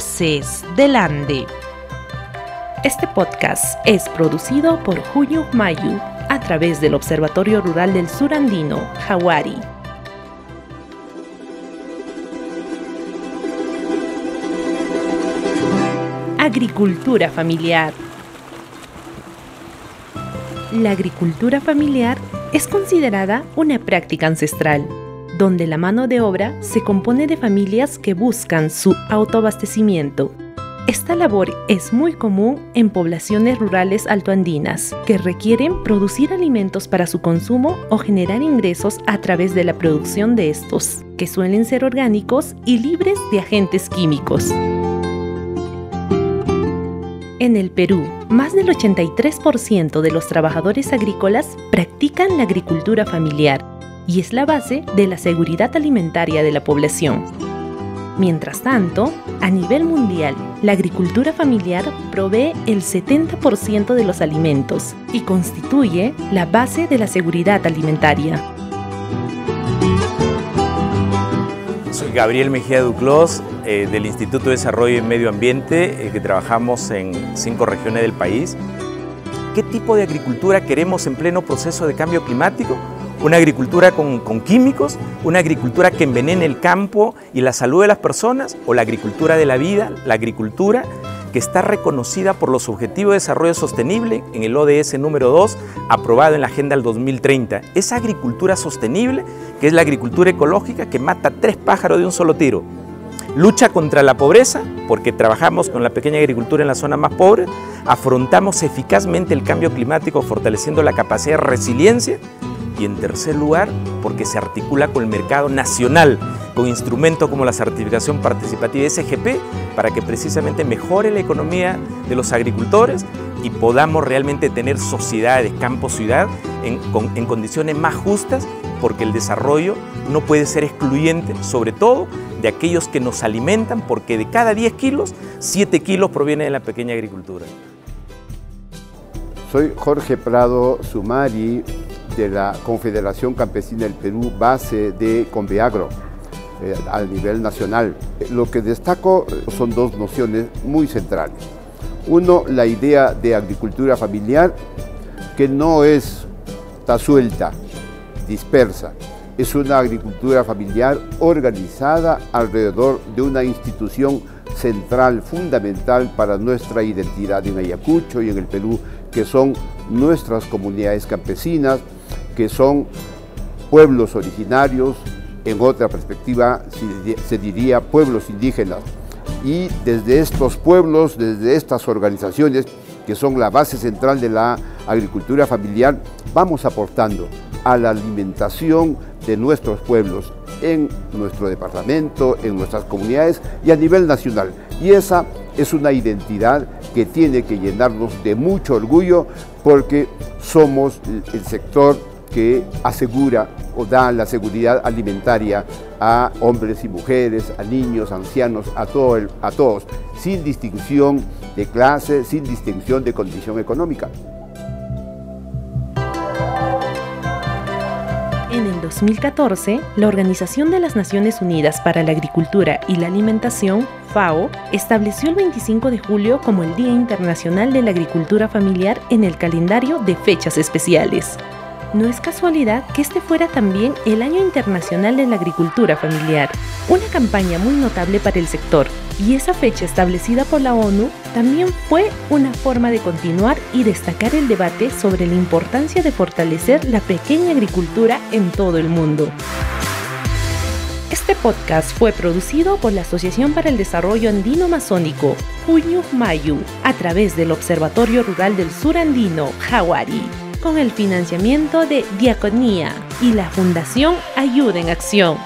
Voces del Ande. Este podcast es producido por Juyu Mayu a través del Observatorio Rural del Sur Andino, Hawari. Agricultura familiar. La agricultura familiar es considerada una práctica ancestral, donde la mano de obra se compone de familias que buscan su autoabastecimiento. Esta labor es muy común en poblaciones rurales altoandinas, que requieren producir alimentos para su consumo o generar ingresos a través de la producción de estos, que suelen ser orgánicos y libres de agentes químicos. En el Perú, más del 83% de los trabajadores agrícolas practican la agricultura familiar y es la base de la seguridad alimentaria de la población. Mientras tanto, a nivel mundial, la agricultura familiar provee el 70% de los alimentos y constituye la base de la seguridad alimentaria. Soy Gabriel Mejía Duclos eh, del Instituto de Desarrollo y Medio Ambiente, eh, que trabajamos en cinco regiones del país. ¿Qué tipo de agricultura queremos en pleno proceso de cambio climático? Una agricultura con, químicos, una agricultura que envenene el campo y la salud de las personas, o la agricultura de la vida, la agricultura que está reconocida por los Objetivos de Desarrollo Sostenible en el ODS número 2, aprobado en la Agenda del 2030. Esa agricultura sostenible, que es la agricultura ecológica que mata tres pájaros de un solo tiro. Lucha contra la pobreza, porque trabajamos con la pequeña agricultura en la zona más pobre, afrontamos eficazmente el cambio climático fortaleciendo la capacidad de resiliencia y en tercer lugar, porque se articula con el mercado nacional, con instrumentos como la certificación participativa SGP, para que precisamente mejore la economía de los agricultores y podamos realmente tener sociedades, campo-ciudad, en, en condiciones más justas, porque el desarrollo no puede ser excluyente, sobre todo de aquellos que nos alimentan, porque de cada 10 kilos, 7 kilos provienen de la pequeña agricultura. Soy Jorge Prado Sumari, de la Confederación Campesina del Perú, base de Conveagro eh, a nivel nacional. Lo que destaco son dos nociones muy centrales. Uno, la idea de agricultura familiar, que no es está suelta, dispersa. Es una agricultura familiar organizada alrededor de una institución central, fundamental para nuestra identidad en Ayacucho y en el Perú, que son nuestras comunidades campesinas, que son pueblos originarios, en otra perspectiva se diría pueblos indígenas. Y desde estos pueblos, desde estas organizaciones, que son la base central de la agricultura familiar, vamos aportando a la alimentación de nuestros pueblos en nuestro departamento, en nuestras comunidades y a nivel nacional. Y esa es una identidad que tiene que llenarnos de mucho orgullo porque somos el sector que asegura o da la seguridad alimentaria a hombres y mujeres, a niños, ancianos, a, todo a todos, sin distinción de clase, sin distinción de condición económica. En el 2014, la Organización de las Naciones Unidas para la Agricultura y la Alimentación, FAO, estableció el 25 de julio como el Día Internacional de la Agricultura Familiar en el calendario de fechas especiales. No es casualidad que este fuera también el Año Internacional de la Agricultura Familiar, una campaña muy notable para el sector, y esa fecha establecida por la ONU también fue una forma de continuar y destacar el debate sobre la importancia de fortalecer la pequeña agricultura en todo el mundo. Este podcast fue producido por la Asociación para el Desarrollo Andino Amazónico, Puñu Mayu, a través del Observatorio Rural del Sur Andino, Hawari con el financiamiento de Diaconía y la Fundación Ayuda en Acción.